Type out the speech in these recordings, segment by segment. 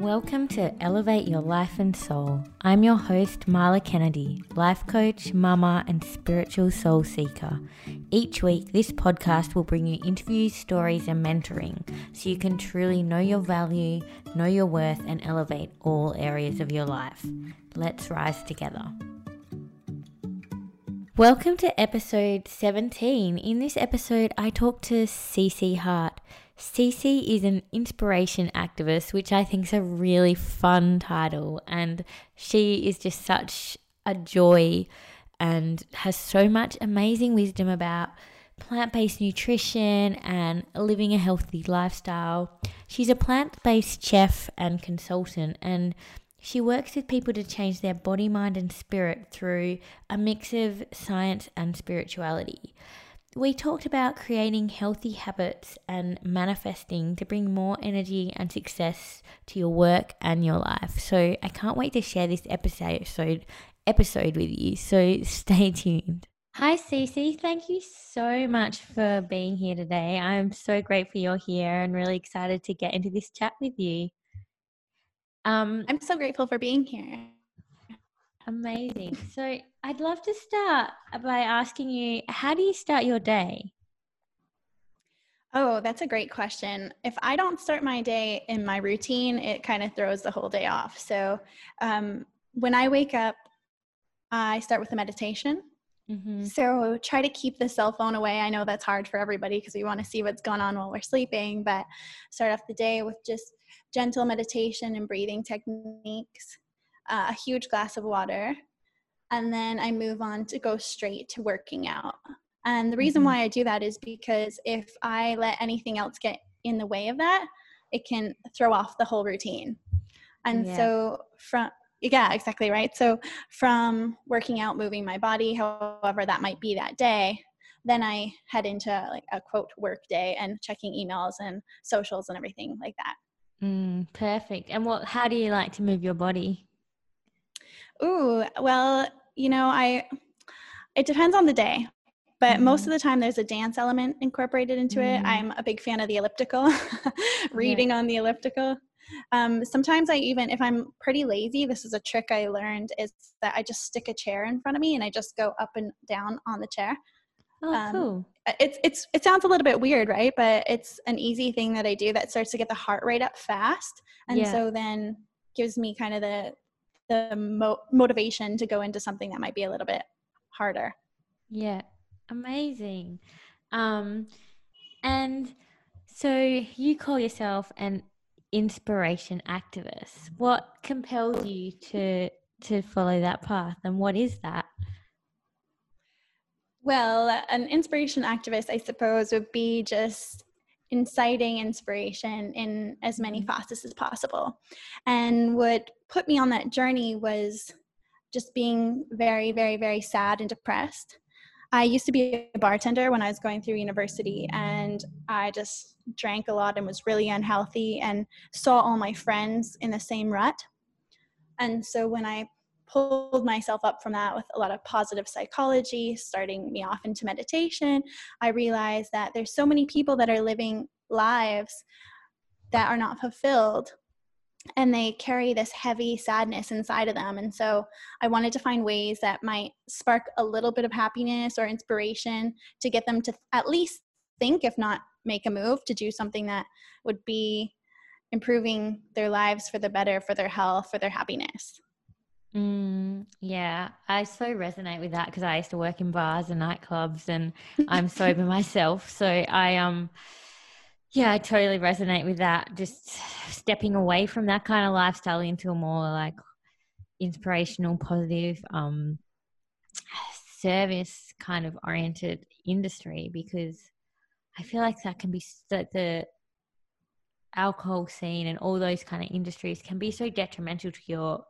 Welcome to Elevate Your Life and Soul. I'm your host, Marla Kennedy, life coach, mama, and spiritual soul seeker. Each week, this podcast will bring you interviews, stories, and mentoring so you can truly know your value, know your worth, and elevate all areas of your life. Let's rise together. Welcome to episode 17. In this episode, I talk to Cece Hart. Cece is an inspiration activist, which I think is a really fun title. And she is just such a joy and has so much amazing wisdom about plant based nutrition and living a healthy lifestyle. She's a plant based chef and consultant, and she works with people to change their body, mind, and spirit through a mix of science and spirituality we talked about creating healthy habits and manifesting to bring more energy and success to your work and your life. So I can't wait to share this episode episode with you. So stay tuned. Hi Cece, thank you so much for being here today. I'm so grateful you're here and really excited to get into this chat with you. Um, I'm so grateful for being here. Amazing. So I'd love to start by asking you how do you start your day? Oh, that's a great question. If I don't start my day in my routine, it kind of throws the whole day off. So um, when I wake up, I start with a meditation. Mm-hmm. So try to keep the cell phone away. I know that's hard for everybody because we want to see what's going on while we're sleeping, but start off the day with just gentle meditation and breathing techniques uh, a huge glass of water, and then I move on to go straight to working out. And the reason mm-hmm. why I do that is because if I let anything else get in the way of that, it can throw off the whole routine. And yeah. so from yeah, exactly right. So from working out, moving my body, however that might be that day, then I head into like a quote work day and checking emails and socials and everything like that. Mm, perfect. And what? How do you like to move your body? Ooh, well, you know, I it depends on the day. But mm-hmm. most of the time there's a dance element incorporated into mm-hmm. it. I'm a big fan of the elliptical, reading yeah. on the elliptical. Um, sometimes I even, if I'm pretty lazy, this is a trick I learned is that I just stick a chair in front of me and I just go up and down on the chair. Oh, um, cool. It's it's it sounds a little bit weird, right? But it's an easy thing that I do that starts to get the heart rate up fast, and yeah. so then gives me kind of the the mo- motivation to go into something that might be a little bit harder. Yeah, amazing. Um, and so you call yourself an inspiration activist. What compelled you to to follow that path, and what is that? Well, an inspiration activist, I suppose, would be just inciting inspiration in as many mm-hmm. facets as possible. And what put me on that journey was just being very, very, very sad and depressed. I used to be a bartender when I was going through university, and I just drank a lot and was really unhealthy and saw all my friends in the same rut. And so when I pulled myself up from that with a lot of positive psychology, starting me off into meditation, I realized that there's so many people that are living lives that are not fulfilled and they carry this heavy sadness inside of them. And so I wanted to find ways that might spark a little bit of happiness or inspiration to get them to at least think, if not make a move, to do something that would be improving their lives for the better, for their health, for their happiness. Mm, yeah, I so resonate with that because I used to work in bars and nightclubs, and I'm sober myself. So I um, yeah, I totally resonate with that. Just stepping away from that kind of lifestyle into a more like inspirational, positive, um, service kind of oriented industry because I feel like that can be that the alcohol scene and all those kind of industries can be so detrimental to your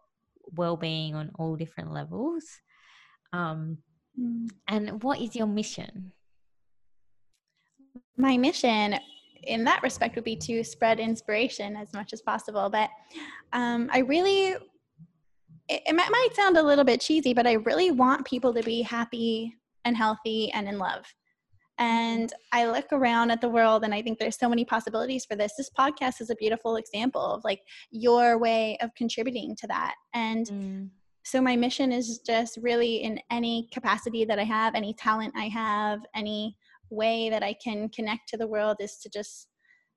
well-being on all different levels. Um, mm. and what is your mission? My mission in that respect would be to spread inspiration as much as possible but um, i really it, it might sound a little bit cheesy but i really want people to be happy and healthy and in love And I look around at the world and I think there's so many possibilities for this. This podcast is a beautiful example of like your way of contributing to that. And mm. so my mission is just really in any capacity that I have, any talent I have, any way that I can connect to the world is to just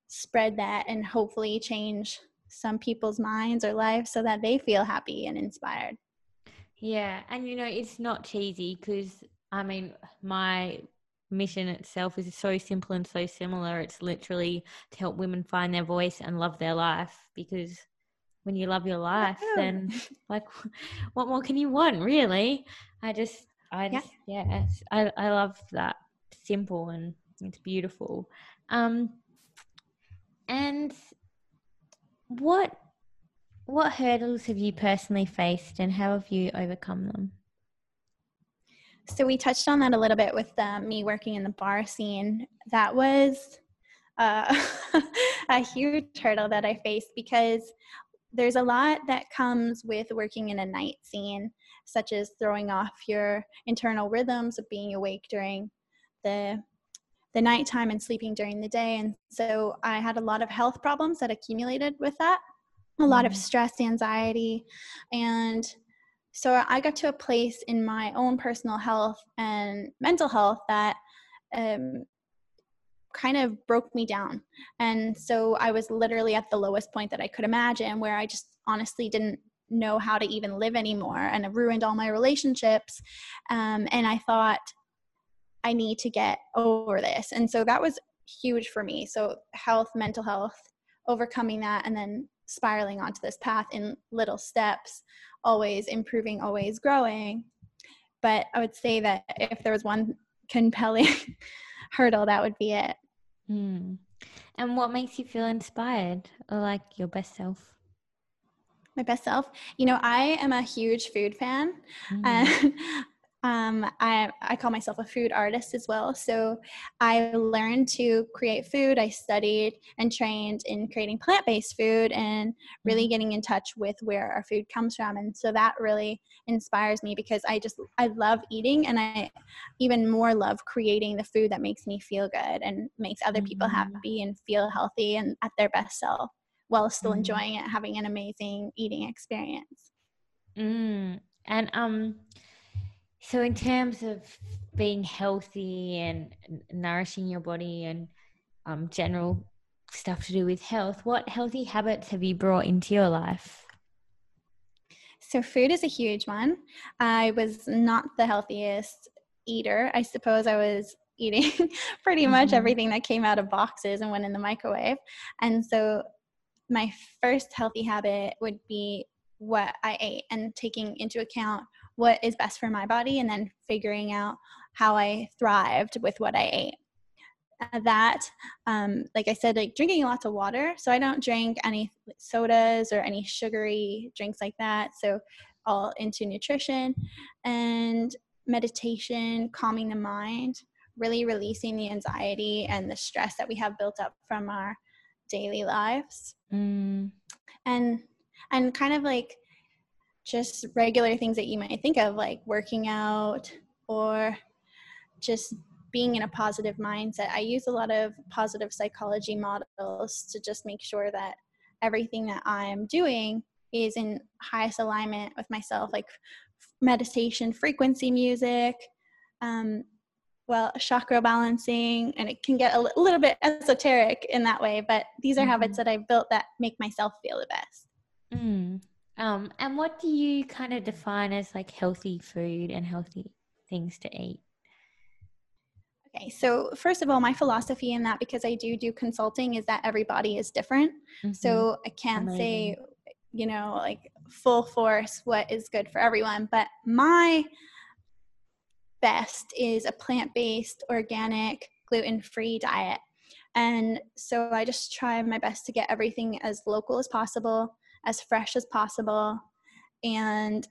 spread that and hopefully change some people's minds or lives so that they feel happy and inspired. Yeah, and you know, it's not cheesy because I mean, my mission itself is so simple and so similar. It's literally to help women find their voice and love their life because when you love your life, then like, what more can you want, really? I just, I just, yeah, yeah I, I love that simple and it's beautiful. Um, and what what hurdles have you personally faced and how have you overcome them? So we touched on that a little bit with uh, me working in the bar scene. That was uh, a huge hurdle that I faced because there's a lot that comes with working in a night scene, such as throwing off your internal rhythms of being awake during the the nighttime and sleeping during the day. And so I had a lot of health problems that accumulated with that, a lot of mm. stress, anxiety, and so I got to a place in my own personal health and mental health that um, kind of broke me down. And so I was literally at the lowest point that I could imagine, where I just honestly didn't know how to even live anymore and it ruined all my relationships. Um, and I thought, I need to get over this. And so that was huge for me. So, health, mental health, overcoming that, and then spiraling onto this path in little steps, always improving, always growing. But I would say that if there was one compelling hurdle, that would be it. Mm. And what makes you feel inspired or like your best self? My best self? You know, I am a huge food fan. Mm. And um, I, I call myself a food artist as well. So I learned to create food. I studied and trained in creating plant based food and really mm-hmm. getting in touch with where our food comes from. And so that really inspires me because I just, I love eating and I even more love creating the food that makes me feel good and makes other people mm-hmm. happy and feel healthy and at their best self while still mm. enjoying it, having an amazing eating experience. Mm. And, um, so, in terms of being healthy and nourishing your body and um, general stuff to do with health, what healthy habits have you brought into your life? So, food is a huge one. I was not the healthiest eater. I suppose I was eating pretty much mm-hmm. everything that came out of boxes and went in the microwave. And so, my first healthy habit would be what I ate and taking into account what is best for my body and then figuring out how I thrived with what I ate. Uh, that, um, like I said, like drinking lots of water. So I don't drink any sodas or any sugary drinks like that. So all into nutrition and meditation, calming the mind, really releasing the anxiety and the stress that we have built up from our daily lives. Mm. And and kind of like just regular things that you might think of, like working out or just being in a positive mindset. I use a lot of positive psychology models to just make sure that everything that I'm doing is in highest alignment with myself, like meditation, frequency music, um, well, chakra balancing, and it can get a little bit esoteric in that way, but these are mm-hmm. habits that I've built that make myself feel the best. Mm. Um, and what do you kind of define as like healthy food and healthy things to eat? Okay, so first of all, my philosophy in that, because I do do consulting, is that everybody is different. Mm-hmm. So I can't Amazing. say, you know, like full force what is good for everyone. But my best is a plant based, organic, gluten free diet. And so I just try my best to get everything as local as possible as fresh as possible and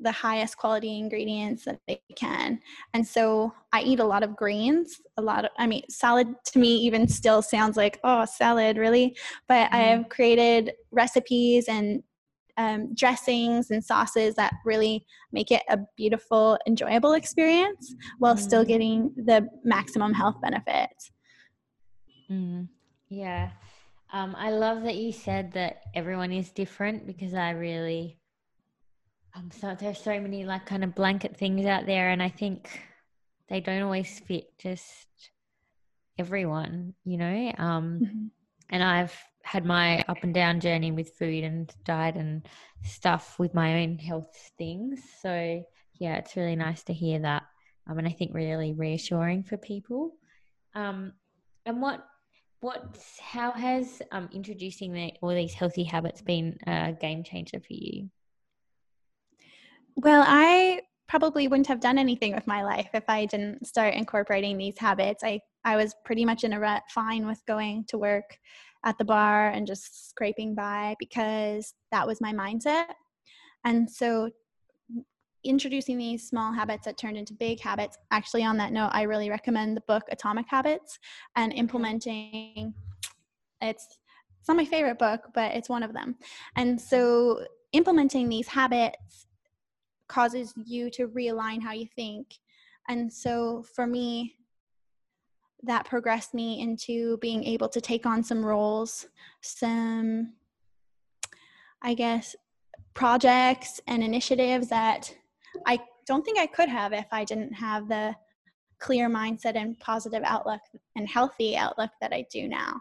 the highest quality ingredients that they can. And so I eat a lot of greens, a lot of, I mean, salad to me even still sounds like, oh, salad, really? But mm-hmm. I have created recipes and um, dressings and sauces that really make it a beautiful, enjoyable experience while mm. still getting the maximum health benefits. Mm. Yeah. Um, I love that you said that everyone is different because I really, um, so there's so many like kind of blanket things out there, and I think they don't always fit just everyone, you know. Um, mm-hmm. And I've had my up and down journey with food and diet and stuff with my own health things. So yeah, it's really nice to hear that, um, and I think really reassuring for people. Um, and what what how has um, introducing the, all these healthy habits been a game changer for you? Well, I probably wouldn't have done anything with my life if I didn't start incorporating these habits. I I was pretty much in a rut, fine with going to work at the bar and just scraping by because that was my mindset. And so introducing these small habits that turned into big habits. Actually, on that note, I really recommend the book Atomic Habits and mm-hmm. implementing it's it's not my favorite book, but it's one of them. And so implementing these habits causes you to realign how you think. And so for me, that progressed me into being able to take on some roles, some, I guess, projects and initiatives that I don't think I could have if I didn't have the clear mindset and positive outlook and healthy outlook that I do now.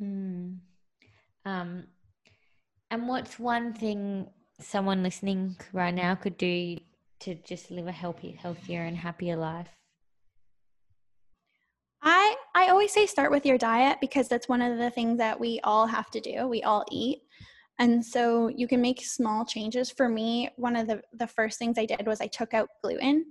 Mm. Um, and what's one thing someone listening right now could do to just live a healthy, healthier, and happier life? I I always say start with your diet because that's one of the things that we all have to do. We all eat. And so you can make small changes. For me, one of the, the first things I did was I took out gluten,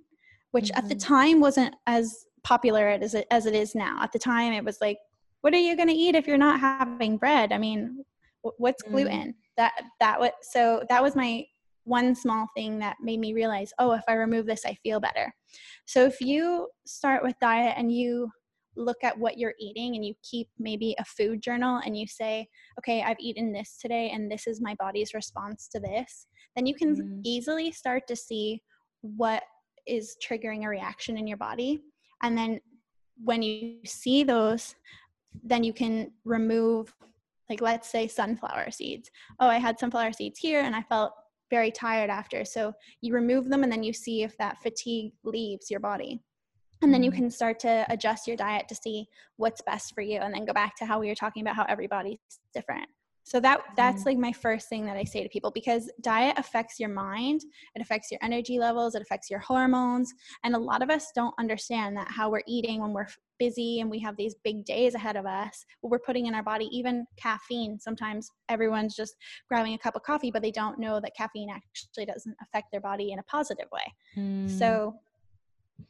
which mm-hmm. at the mm-hmm. time wasn't as popular as it, as it is now. At the time, it was like, what are you going to eat if you're not having bread? I mean, what's mm. gluten? That that was so that was my one small thing that made me realize, oh, if I remove this, I feel better. So if you start with diet and you look at what you're eating and you keep maybe a food journal and you say, okay, I've eaten this today and this is my body's response to this, then you can mm. easily start to see what is triggering a reaction in your body. And then when you see those, then you can remove, like, let's say sunflower seeds. Oh, I had sunflower seeds here and I felt very tired after. So you remove them and then you see if that fatigue leaves your body and then you mm-hmm. can start to adjust your diet to see what's best for you and then go back to how we were talking about how everybody's different so that that's mm-hmm. like my first thing that i say to people because diet affects your mind it affects your energy levels it affects your hormones and a lot of us don't understand that how we're eating when we're busy and we have these big days ahead of us what we're putting in our body even caffeine sometimes everyone's just grabbing a cup of coffee but they don't know that caffeine actually doesn't affect their body in a positive way mm. so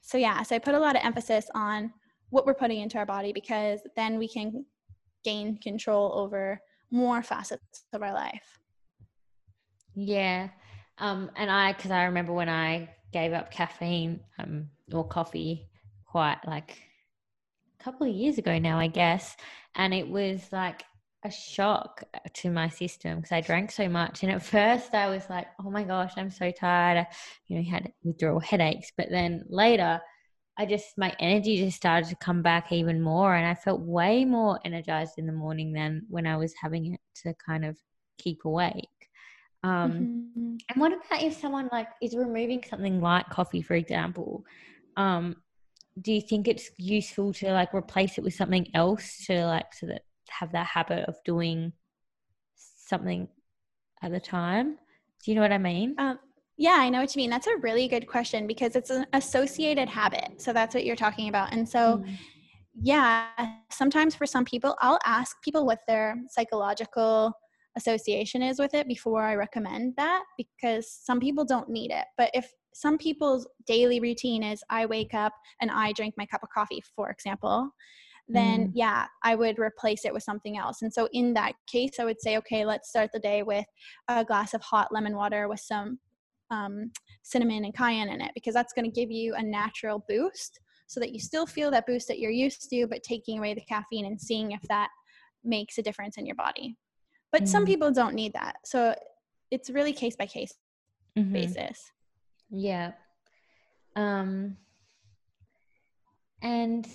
so yeah so i put a lot of emphasis on what we're putting into our body because then we can gain control over more facets of our life. Yeah um and i because i remember when i gave up caffeine um or coffee quite like a couple of years ago now i guess and it was like a shock to my system because I drank so much. And at first I was like, oh my gosh, I'm so tired. I, you know, had withdrawal headaches. But then later, I just, my energy just started to come back even more. And I felt way more energized in the morning than when I was having it to kind of keep awake. Um, mm-hmm. And what about if someone like is removing something like coffee, for example? Um, do you think it's useful to like replace it with something else to like so that have that habit of doing something at a time. Do you know what I mean? Um, yeah, I know what you mean. That's a really good question because it's an associated habit. So that's what you're talking about. And so, mm. yeah, sometimes for some people, I'll ask people what their psychological association is with it before I recommend that because some people don't need it. But if some people's daily routine is I wake up and I drink my cup of coffee, for example, then mm. yeah, I would replace it with something else. And so in that case, I would say, okay, let's start the day with a glass of hot lemon water with some um, cinnamon and cayenne in it because that's going to give you a natural boost so that you still feel that boost that you're used to, but taking away the caffeine and seeing if that makes a difference in your body. But mm. some people don't need that. So it's really case by case Mhm. basis. Yeah. Um and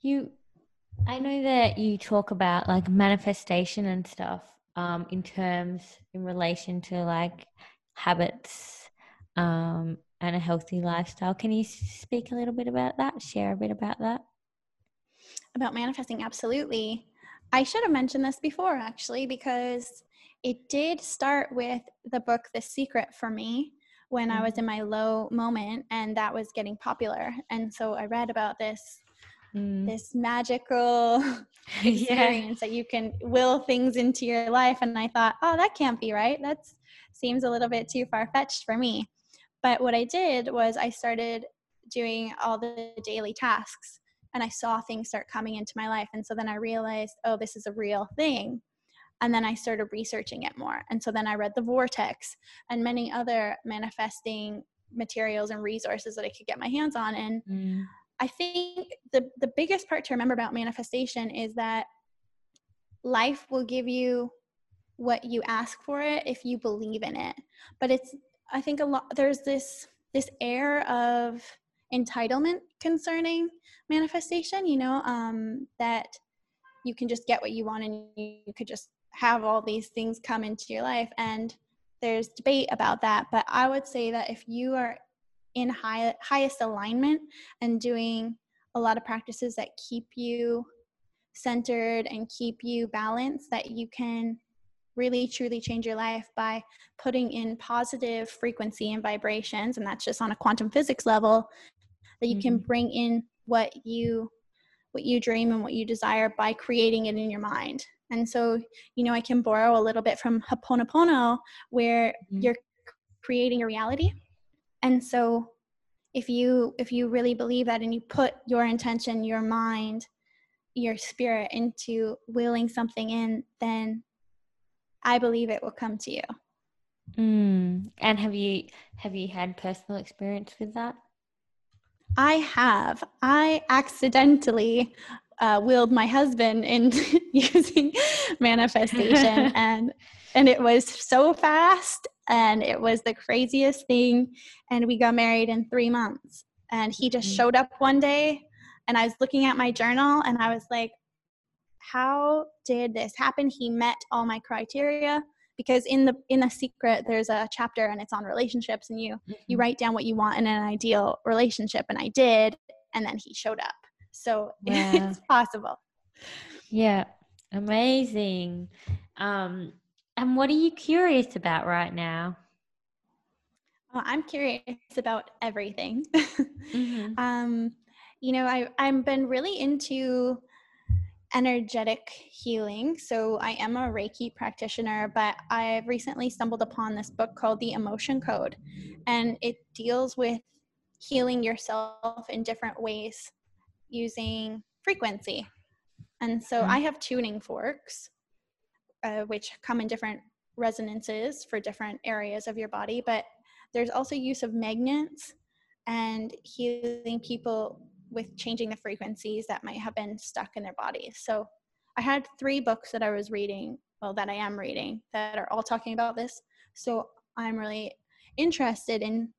you I know that you talk about like manifestation and stuff um in terms in relation to like habits um and a healthy lifestyle. Can you speak a little bit about that? Share a bit about that? about manifesting absolutely i should have mentioned this before actually because it did start with the book the secret for me when i was in my low moment and that was getting popular and so i read about this Mm. this magical yeah. experience that you can will things into your life and i thought oh that can't be right that seems a little bit too far-fetched for me but what i did was i started doing all the daily tasks and I saw things start coming into my life. And so then I realized, oh, this is a real thing. And then I started researching it more. And so then I read The Vortex and many other manifesting materials and resources that I could get my hands on. And Mm. I think the, the biggest part to remember about manifestation is that life will give you what you ask for it if you believe in it. But it's, I think a lot, there's this, this air of entitlement concerning manifestation you know um, that you can just get what you want and you could just have all these things come into your life and there's debate about that but i would say that if you are in high, highest alignment and doing a lot of practices that keep you centered and keep you balanced that you can really truly change your life by putting in positive frequency and vibrations and that's just on a quantum physics level that you can Mhm. bring in what you what you dream and what you desire by creating it in your mind and so you know i can borrow a little bit from Ho'oponopono where Mhm. you're creating a reality and so if you if you really believe that and you put your intention your mind your spirit into willing something in then i believe it will come to you Mm. And have you have you had personal experience with that? I have. I accidentally uh, willed my husband into using manifestation, and and it was so fast, and it was the craziest thing. And we got married in three months, and he just Mhm. showed up one day, and I was looking at my journal, and I was like, "How did this happen?" He met all my criteria because in the in the secret there's a chapter and it's on relationships and you you Mhm. write down what you want in an ideal relationship and i did and then he showed up so Wow. it's possible Yeah, amazing. Um, and what are you curious about right now? well, i'm curious about everything Mhm. um you know i i've been really into energetic healing so i am a reiki practitioner but i've recently stumbled upon this book called the emotion code and it deals with healing yourself in different ways using frequency. And so Mhm. i have tuning forks uh, which come in different resonances for different areas of your body but there's also use of magnets and healing people with changing the frequencies that might have been stuck in their bodies so i had three books that i was reading well that i am reading that are all talking about this. So i'm really interested in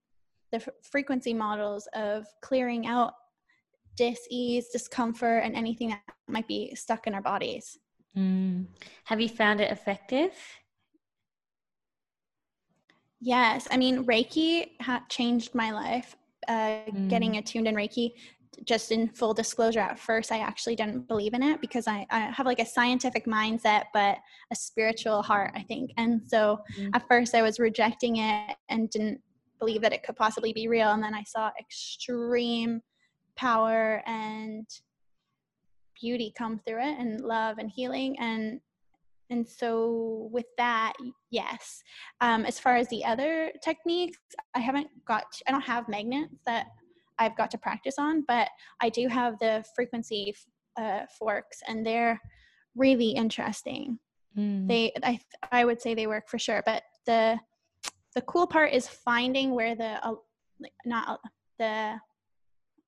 the f- frequency models of clearing out dis-ease discomfort and anything that might be stuck in our bodies Mm. Have you found it effective? Yes, I mean Reiki ha- changed my life. Uh, Getting attuned in Reiki, just in full disclosure, at first I actually didn't believe in it because I, I have like a scientific mindset, but a spiritual heart, I think. And so Mm. at first I was rejecting it and didn't believe that it could possibly be real. And then I saw extreme power and beauty come through it, and love and healing, and and so with that yes. Um, as far as the other techniques i haven't got i don't have magnets that i've got to practice on but i do have the frequency uh, forks and they're really interesting. Mm. they I, I would say they work for sure but the the cool part is finding where the uh, not uh, the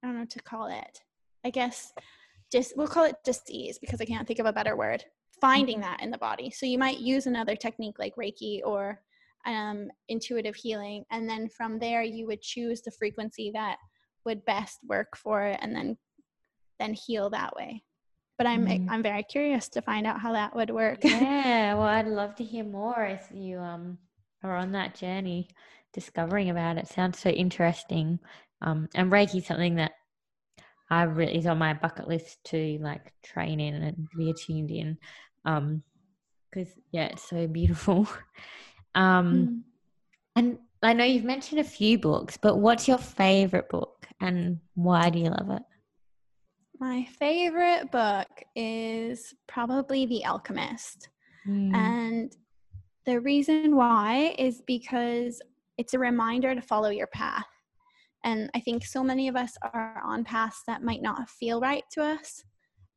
i don't know what to call it. I guess just we'll call it dis-ease because i can't think of a better word. Finding that in the body. So you might use another technique like reiki or um, intuitive healing. And then from there, you would choose the frequency that would best work for it and then then heal that way. But i'm mm. i'm very curious to find out how that would work. Yeah well i'd love to hear more as you um are on that journey discovering about it. Sounds so interesting um and reiki is something that i really is on my bucket list to like train in and be attuned in um because yeah it's so beautiful um mm. and i know you've mentioned a few books but what's your favorite book and why do you love it my favorite book is probably The Alchemist. Mm. And the reason why is because it's a reminder to follow your path. And I think so many of us are on paths that might not feel right to us.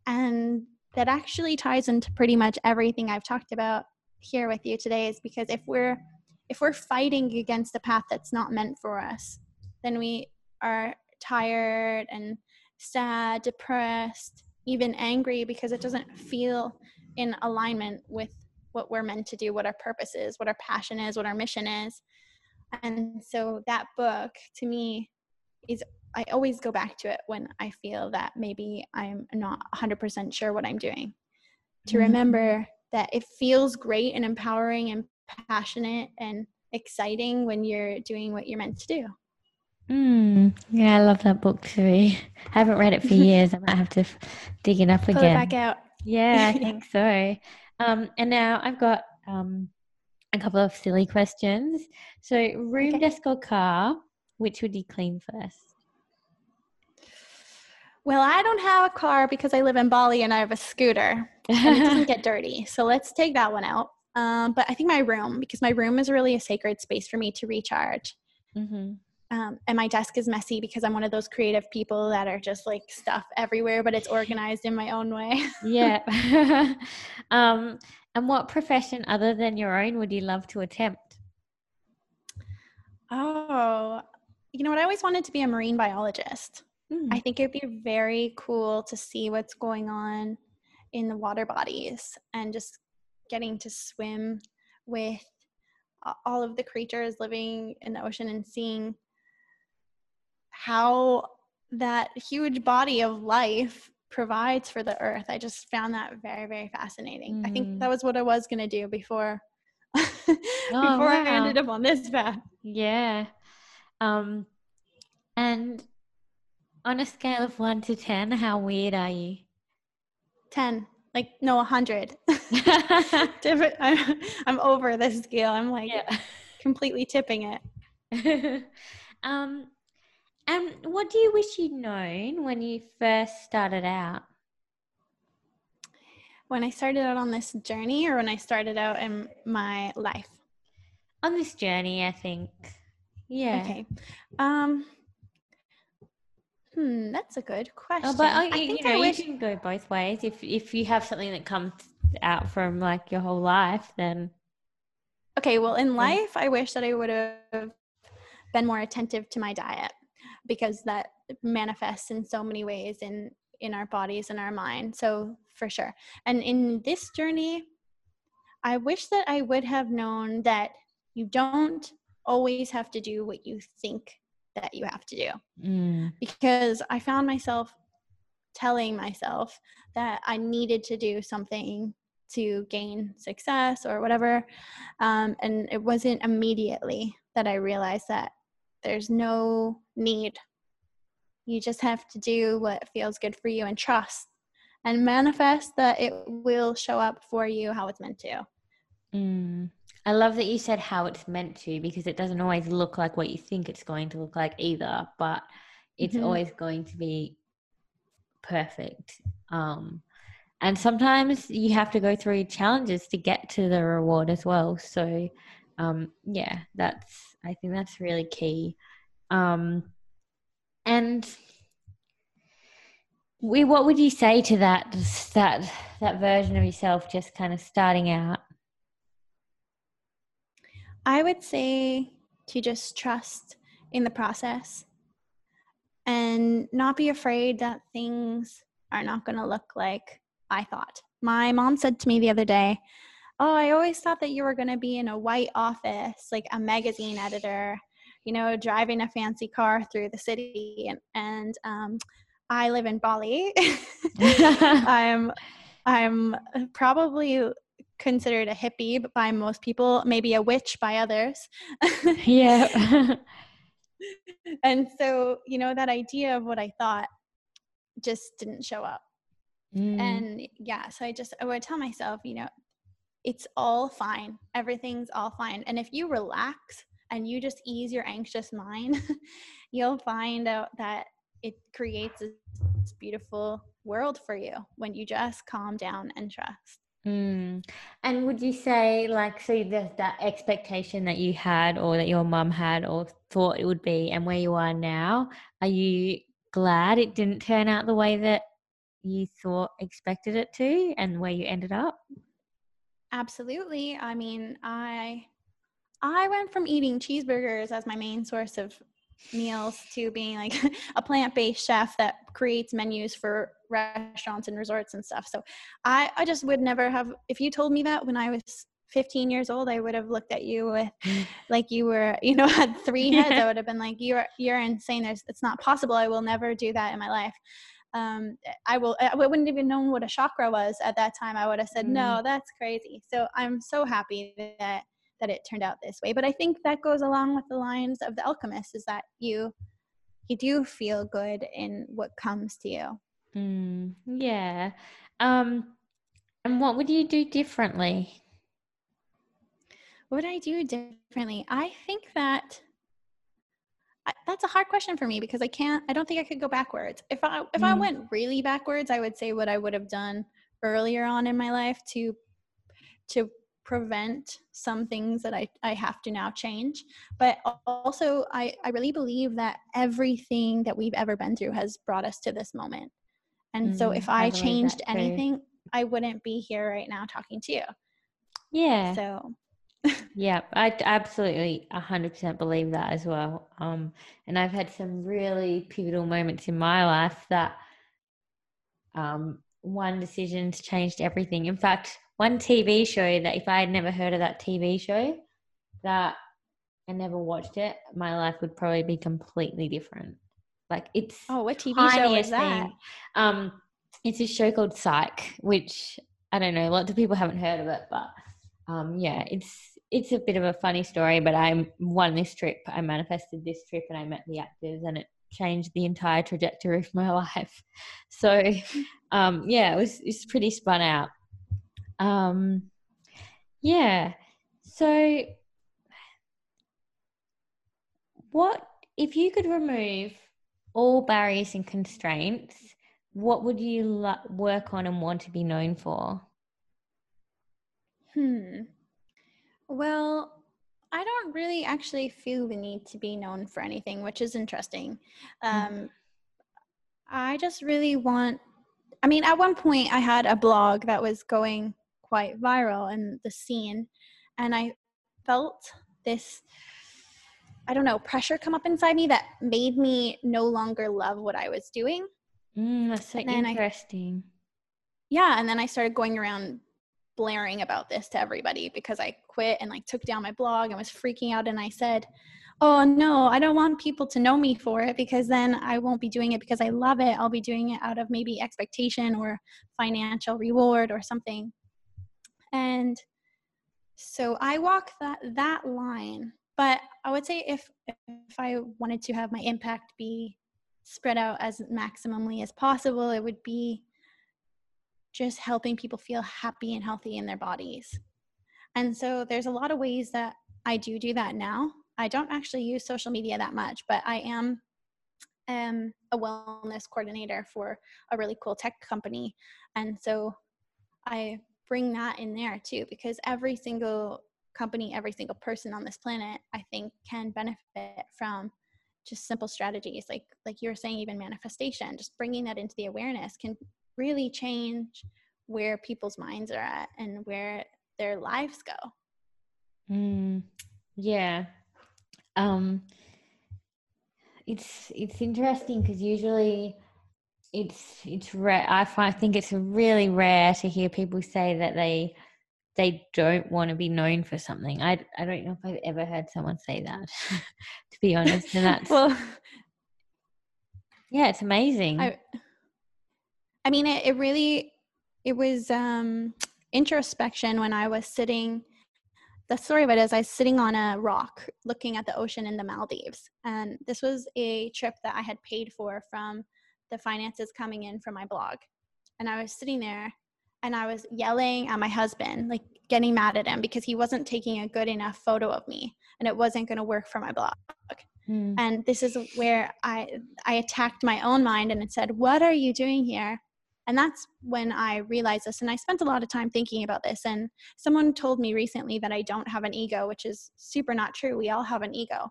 And that actually ties into pretty much everything I've talked about here with you today is because if we're if we're fighting against a path that's not meant for us, then we are tired and sad, depressed, even angry because it doesn't feel in alignment with what we're meant to do, what our purpose is, what our passion is, what our mission is. And so that book to me is I always go back to it when I feel that maybe I'm not 100% sure what I'm doing. To mm-hmm. remember that it feels great and empowering and passionate and exciting when you're doing what you're meant to do. Mm, yeah, I love that book too. I haven't read it for years. I might have to dig it up Pull again. It back out. Yeah, I think so. Um, and now I've got um, a couple of silly questions. So, room, okay. desk, or car, which would you clean first? Well, I don't have a car because I live in Bali and I have a scooter and it doesn't get dirty. So let's take that one out. Um, but I think my room, because my room is really a sacred space for me to recharge. Mm-hmm um, and my desk is messy because I'm one of those creative people that are just like stuff everywhere, but it's organized in my own way. yeah. um, and what profession other than your own would you love to attempt? Oh, you know what? I always wanted to be a marine biologist. Mm. I think it'd be very cool to see what's going on in the water bodies and just getting to swim with all of the creatures living in the ocean and seeing how that huge body of life provides for the earth. I just found that very, very fascinating. Mm. I think that mm. was what I was going to do before. oh, before wow. I ended up on this path. Yeah. Um, and on a scale of one to 10, how weird are you? 10. Like, no, 100. Different. I'm, I'm over this scale. I'm like yeah. completely tipping it. um, and what do you wish you'd known when you first started out? When I started out on this journey, or when I started out in my life? On this journey, I think. Yeah. Okay. Um. Hmm, that's a good question. Oh, but oh, you, you know, wish... you can go both ways. If if you have something that comes out from like your whole life, then. Okay. Well, in life, I wish that I would have been more attentive to my diet because that manifests in so many ways in in our bodies and our mind so for sure and in this journey i wish that i would have known that you don't always have to do what you think that you have to do mm. because i found myself telling myself that i needed to do something to gain success or whatever um, and it wasn't immediately that i realized that there's no need. You just have to do what feels good for you and trust and manifest that it will show up for you how it's meant to. Mm. I love that you said how it's meant to because it doesn't always look like what you think it's going to look like either, but it's mm-hmm. always going to be perfect. Um, and sometimes you have to go through challenges to get to the reward as well. So, um, yeah, that's I think that's really key. Um, and we, what would you say to that that that version of yourself just kind of starting out? I would say to just trust in the process and not be afraid that things are not going to look like I thought. My mom said to me the other day, oh, I always thought that you were going to be in a white office, like a magazine editor, you know, driving a fancy car through the city. And, and um, I live in Bali. I'm, I'm probably considered a hippie by most people, maybe a witch by others. yeah. and so, you know, that idea of what I thought just didn't show up. Mm. And yeah, so I just I would tell myself, you know, it's all fine. Everything's all fine. And if you relax and you just ease your anxious mind, you'll find out that it creates this beautiful world for you when you just calm down and trust. Mm. And would you say, like, so the, that expectation that you had, or that your mum had, or thought it would be, and where you are now, are you glad it didn't turn out the way that you thought expected it to, and where you ended up? Absolutely. I mean, I I went from eating cheeseburgers as my main source of meals to being like a plant-based chef that creates menus for restaurants and resorts and stuff. So I I just would never have if you told me that when I was 15 years old, I would have looked at you with like you were, you know, had three heads. I would have been like, you're, you're insane. There's, it's not possible. I will never do that in my life um, I will I wouldn't even known what a chakra was at that time. I would have said, mm. no, that's crazy. So I'm so happy that that it turned out this way. But I think that goes along with the lines of the alchemist is that you you do feel good in what comes to you. Mm, yeah. Um, and what would you do differently? What would I do differently? I think that that's a hard question for me because I can't I don't think I could go backwards. If I if mm. I went really backwards, I would say what I would have done earlier on in my life to to prevent some things that I, I have to now change. But also I, I really believe that everything that we've ever been through has brought us to this moment. And mm, so if I, I changed anything, I wouldn't be here right now talking to you. Yeah. So yeah, I absolutely 100% believe that as well. Um, and I've had some really pivotal moments in my life that um, one decision's changed everything. In fact, one TV show that if I had never heard of that TV show, that I never watched it, my life would probably be completely different. Like it's oh, what TV show is that? Thing. Um, it's a show called Psych, which I don't know, lots of people haven't heard of it, but um, yeah, it's it's a bit of a funny story, but I won this trip. I manifested this trip and I met the actors and it changed the entire trajectory of my life. So, um, yeah, it was, it's pretty spun out. Um, yeah. So, what if you could remove all barriers and constraints? What would you lo- work on and want to be known for? Hmm. Well, I don't really actually feel the need to be known for anything, which is interesting. Mm-hmm. Um, I just really want, I mean, at one point I had a blog that was going quite viral in the scene, and I felt this, I don't know, pressure come up inside me that made me no longer love what I was doing. Mm, that's so interesting. I, yeah, and then I started going around blaring about this to everybody because I quit and like took down my blog and was freaking out and I said, "Oh no, I don't want people to know me for it because then I won't be doing it because I love it. I'll be doing it out of maybe expectation or financial reward or something." And so I walk that that line. But I would say if if I wanted to have my impact be spread out as maximally as possible, it would be just helping people feel happy and healthy in their bodies. And so there's a lot of ways that I do do that now. I don't actually use social media that much, but I am um, a wellness coordinator for a really cool tech company. And so I bring that in there too, because every single company, every single person on this planet, I think can benefit from just simple strategies like like you were saying even manifestation just bringing that into the awareness can really change where people's minds are at and where their lives go. Mm, yeah. Um, it's it's interesting because usually it's it's rare. I find I think it's really rare to hear people say that they they don't want to be known for something. I I don't know if I've ever heard someone say that, to be honest. And that's well, yeah, it's amazing. I, I mean, it, it really it was um introspection when I was sitting the story of it is I was sitting on a rock looking at the ocean in the Maldives. And this was a trip that I had paid for from the finances coming in from my blog. And I was sitting there and I was yelling at my husband, like getting mad at him because he wasn't taking a good enough photo of me and it wasn't going to work for my blog. Mm. And this is where I I attacked my own mind and it said, "What are you doing here?" And that's when I realized this. And I spent a lot of time thinking about this. And someone told me recently that I don't have an ego, which is super not true. We all have an ego.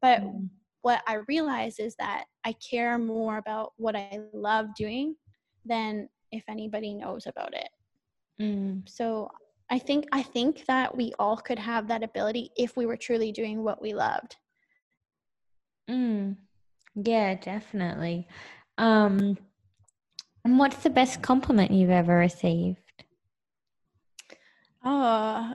But mm. What I realize is that I care more about what I love doing than if anybody knows about it. Mm. So I think I think that we all could have that ability if we were truly doing what we loved. Mm. Yeah, definitely. Um and what's the best compliment you've ever received? Oh,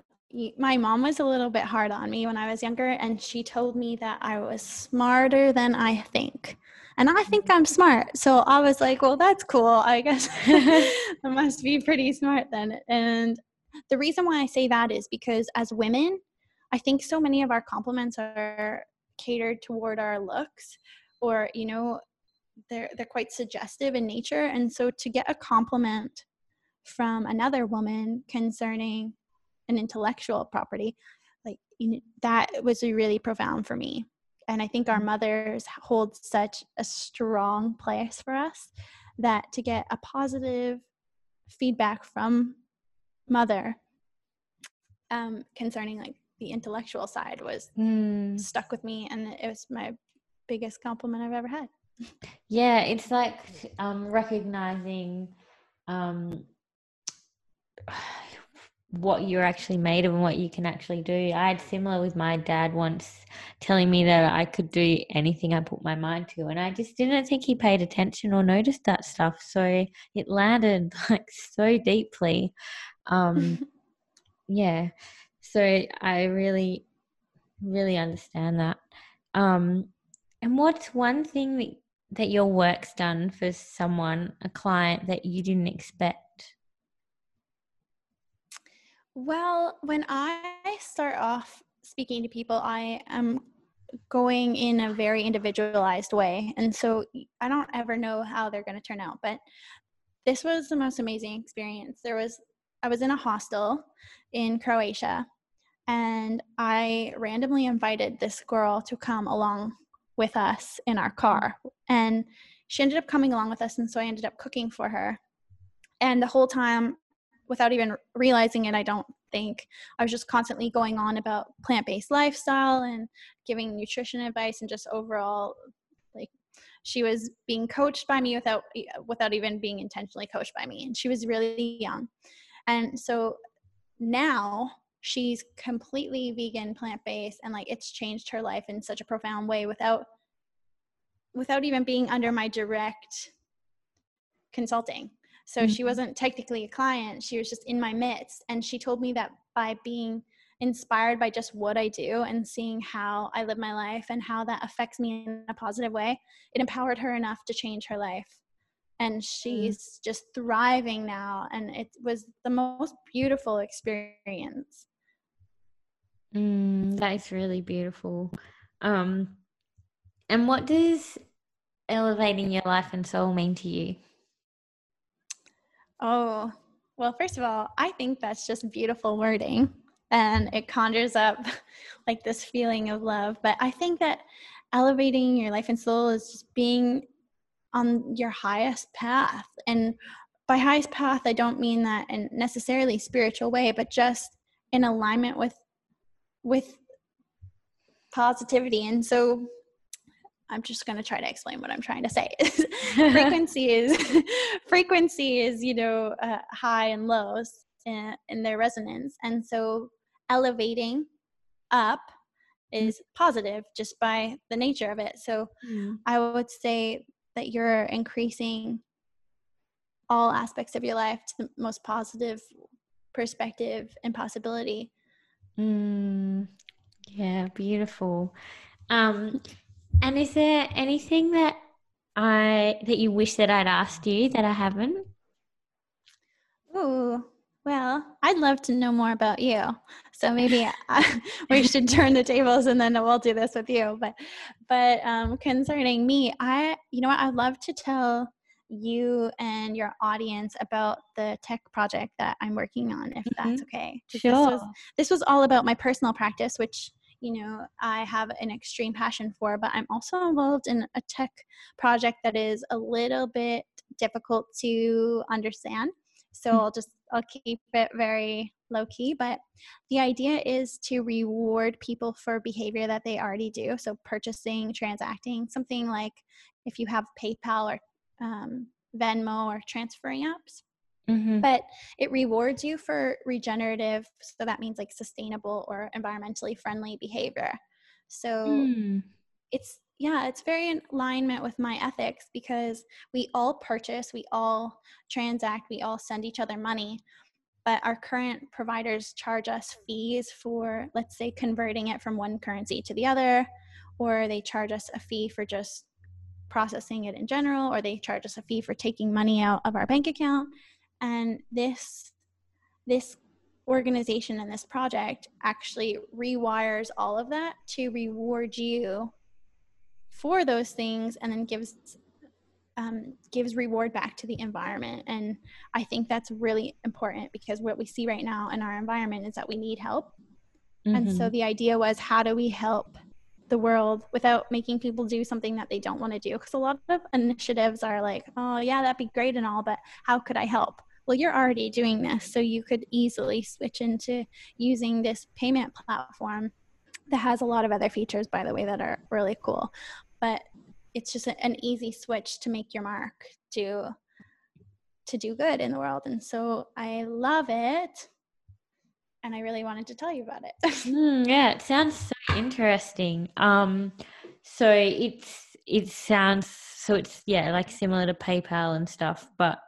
my mom was a little bit hard on me when I was younger, and she told me that I was smarter than I think. And I think I'm smart. So I was like, well, that's cool. I guess I must be pretty smart then. And the reason why I say that is because as women, I think so many of our compliments are catered toward our looks or, you know, they're they're quite suggestive in nature and so to get a compliment from another woman concerning an intellectual property like you know, that was really profound for me and i think our mm. mothers hold such a strong place for us that to get a positive feedback from mother um, concerning like the intellectual side was mm. stuck with me and it was my biggest compliment i've ever had yeah, it's like um, recognizing um, what you're actually made of and what you can actually do. I had similar with my dad once telling me that I could do anything I put my mind to, and I just didn't think he paid attention or noticed that stuff. So it landed like so deeply. Um, yeah, so I really, really understand that. Um, and what's one thing that that your work's done for someone, a client that you didn't expect? Well, when I start off speaking to people, I am going in a very individualized way. And so I don't ever know how they're going to turn out. But this was the most amazing experience. There was, I was in a hostel in Croatia and I randomly invited this girl to come along with us in our car. And she ended up coming along with us. And so I ended up cooking for her. And the whole time, without even realizing it, I don't think. I was just constantly going on about plant based lifestyle and giving nutrition advice and just overall like she was being coached by me without without even being intentionally coached by me and she was really young. And so now she's completely vegan plant-based and like it's changed her life in such a profound way without without even being under my direct consulting so mm-hmm. she wasn't technically a client she was just in my midst and she told me that by being inspired by just what I do and seeing how I live my life and how that affects me in a positive way, it empowered her enough to change her life and mm. she's mm. just thriving now and it was the most beautiful experience Mm, that is really beautiful. Um, and what does elevating your life and soul mean to you? Oh, well, first of all, I think that's just beautiful wording and it conjures up like this feeling of love. But I think that elevating your life and soul is just being on your highest path. And by highest path, I don't mean that in necessarily spiritual way, but just in alignment with with positivity. And so I'm just going to try to explain what I'm trying to say. frequency is frequency is you know uh, high and lows in, in their resonance, and so elevating up is positive just by the nature of it. So mm. I would say that you're increasing all aspects of your life to the most positive perspective and possibility. Mm, yeah, beautiful. Um, and is there anything that I that you wish that I'd asked you that I haven't? Ooh, well, I'd love to know more about you. So maybe I, we should turn the tables and then we'll do this with you. But, but um, concerning me, I, you know what, I'd love to tell you and your audience about the tech project that I'm working on, if mm-hmm. that's okay. Sure. This was, this was all about my personal practice, which you know I have an extreme passion for, but I'm also involved in a tech project that is a little bit difficult to understand. So mm-hmm. I'll just I'll keep it very low key, but the idea is to reward people for behavior that they already do. So purchasing, transacting, something like if you have PayPal or um, Venmo or transferring apps. Mm-hmm. But it rewards you for regenerative, so that means like sustainable or environmentally friendly behavior. So mm. it's yeah, it's very in alignment with my ethics because we all purchase, we all transact, we all send each other money. But our current providers charge us fees for, let's say, converting it from one currency to the other, or they charge us a fee for just processing it in general, or they charge us a fee for taking money out of our bank account. And this, this organization and this project actually rewires all of that to reward you for those things and then gives um, gives reward back to the environment and i think that's really important because what we see right now in our environment is that we need help mm-hmm. and so mm-hmm. the idea was how do we help the world without making people do something that they don't want to do because a lot of initiatives are like oh yeah that'd be great and all but how could i help well you're already doing this so you could easily switch into using this payment platform that has a lot of other features by the way that are really cool. But it's just an easy switch to make your mark to to do good in the world and so i love it and i really wanted to tell you about it. Mm, yeah it sounds so interesting. Um so it's it sounds so it's yeah like similar to paypal and stuff but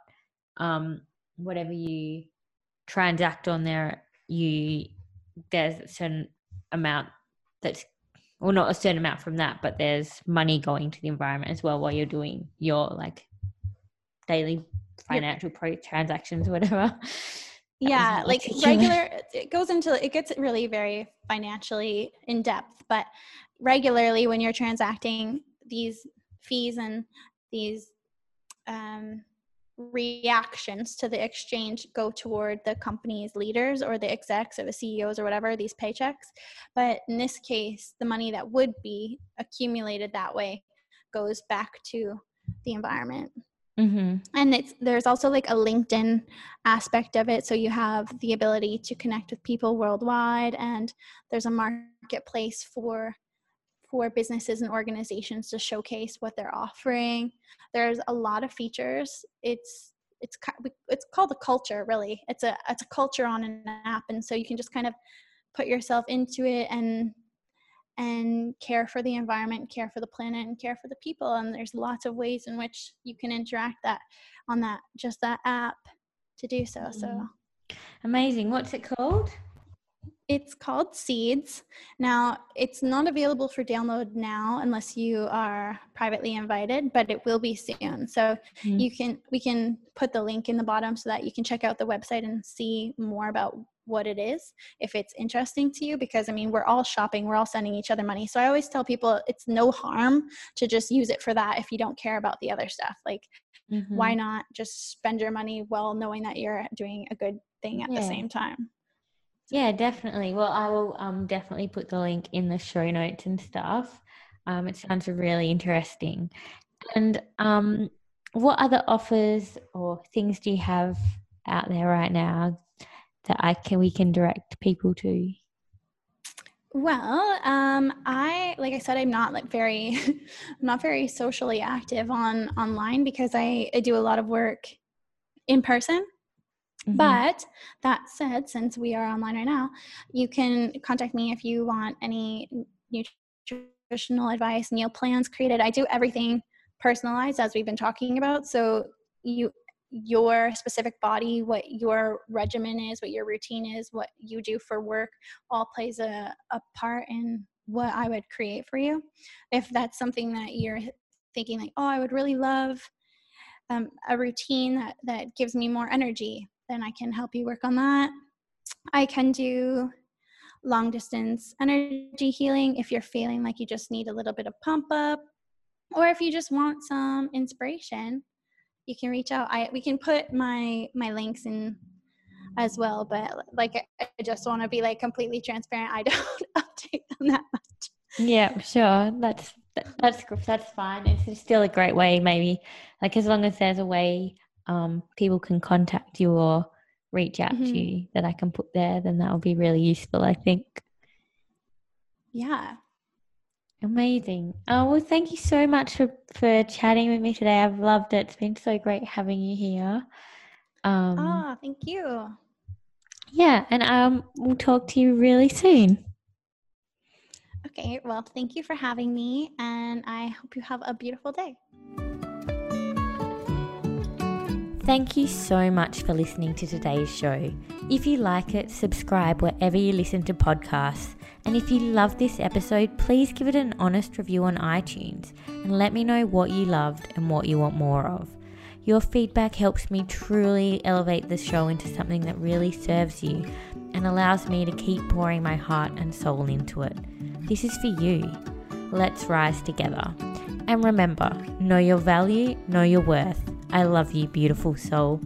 um whatever you transact on there you there's a certain amount that's well not a certain amount from that but there's money going to the environment as well while you're doing your like daily financial yep. pro transactions or whatever yeah like regular it goes into it gets really very financially in depth but regularly when you're transacting these fees and these um, reactions to the exchange go toward the company's leaders or the execs or the CEOs or whatever, these paychecks. But in this case, the money that would be accumulated that way goes back to the environment. Mm-hmm. And it's there's also like a LinkedIn aspect of it, so you have the ability to connect with people worldwide, and there's a marketplace for for businesses and organizations to showcase what they're offering. There's a lot of features. It's it's it's called a culture really. It's a it's a culture on an app, and so you can just kind of put yourself into it and and care for the environment, care for the planet, and care for the people. And there's lots of ways in which you can interact that on that just that app to do so. So mm. amazing. What's it called? It's called Seeds. Now, it's not available for download now unless you are privately invited, but it will be soon. So mm-hmm. you can we can put the link in the bottom so that you can check out the website and see more about what it is if it's interesting to you because I mean, we're all shopping, we're all sending each other money. So I always tell people it's no harm to just use it for that if you don't care about the other stuff. Like mm-hmm. why not just spend your money well knowing that you're doing a good thing at yeah. the same time? Yeah, definitely. Well, I will um, definitely put the link in the show notes and stuff. Um, it sounds really interesting. And um, what other offers or things do you have out there right now that I can we can direct people to? Well, um, I like I said, I'm not like very, I'm not very socially active on online because I, I do a lot of work in person. Mm-hmm. But that said, since we are online right now, you can contact me if you want any nutritional advice, meal plans created. I do everything personalized as we've been talking about. So you your specific body, what your regimen is, what your routine is, what you do for work, all plays a, a part in what I would create for you. If that's something that you're thinking like, oh, I would really love um, a routine that, that gives me more energy, then I can help you work on that. I can do long distance energy healing if you're feeling like you just need a little bit of pump up or if you just want some inspiration you can reach out. I we can put my my links in as well but like i just want to be like completely transparent. I don't update them that much. Yeah sure. That's that's that's fine. It's still a great way maybe like as long as there's a way um people can contact you or reach out mm-hmm. to you that I can put there, then that will be really useful, I think. Yeah. Amazing. Oh, well, thank you so much for, for chatting with me today. I've loved it. It's been so great having you here. Um, oh, thank you. Yeah, and um, we'll talk to you really soon. Okay, well, thank you for having me, and I hope you have a beautiful day. Thank you so much for listening to today's show. If you like it, subscribe wherever you listen to podcasts. And if you love this episode, please give it an honest review on iTunes and let me know what you loved and what you want more of. Your feedback helps me truly elevate the show into something that really serves you and allows me to keep pouring my heart and soul into it. This is for you. Let's rise together. And remember, know your value, know your worth I love you, beautiful soul.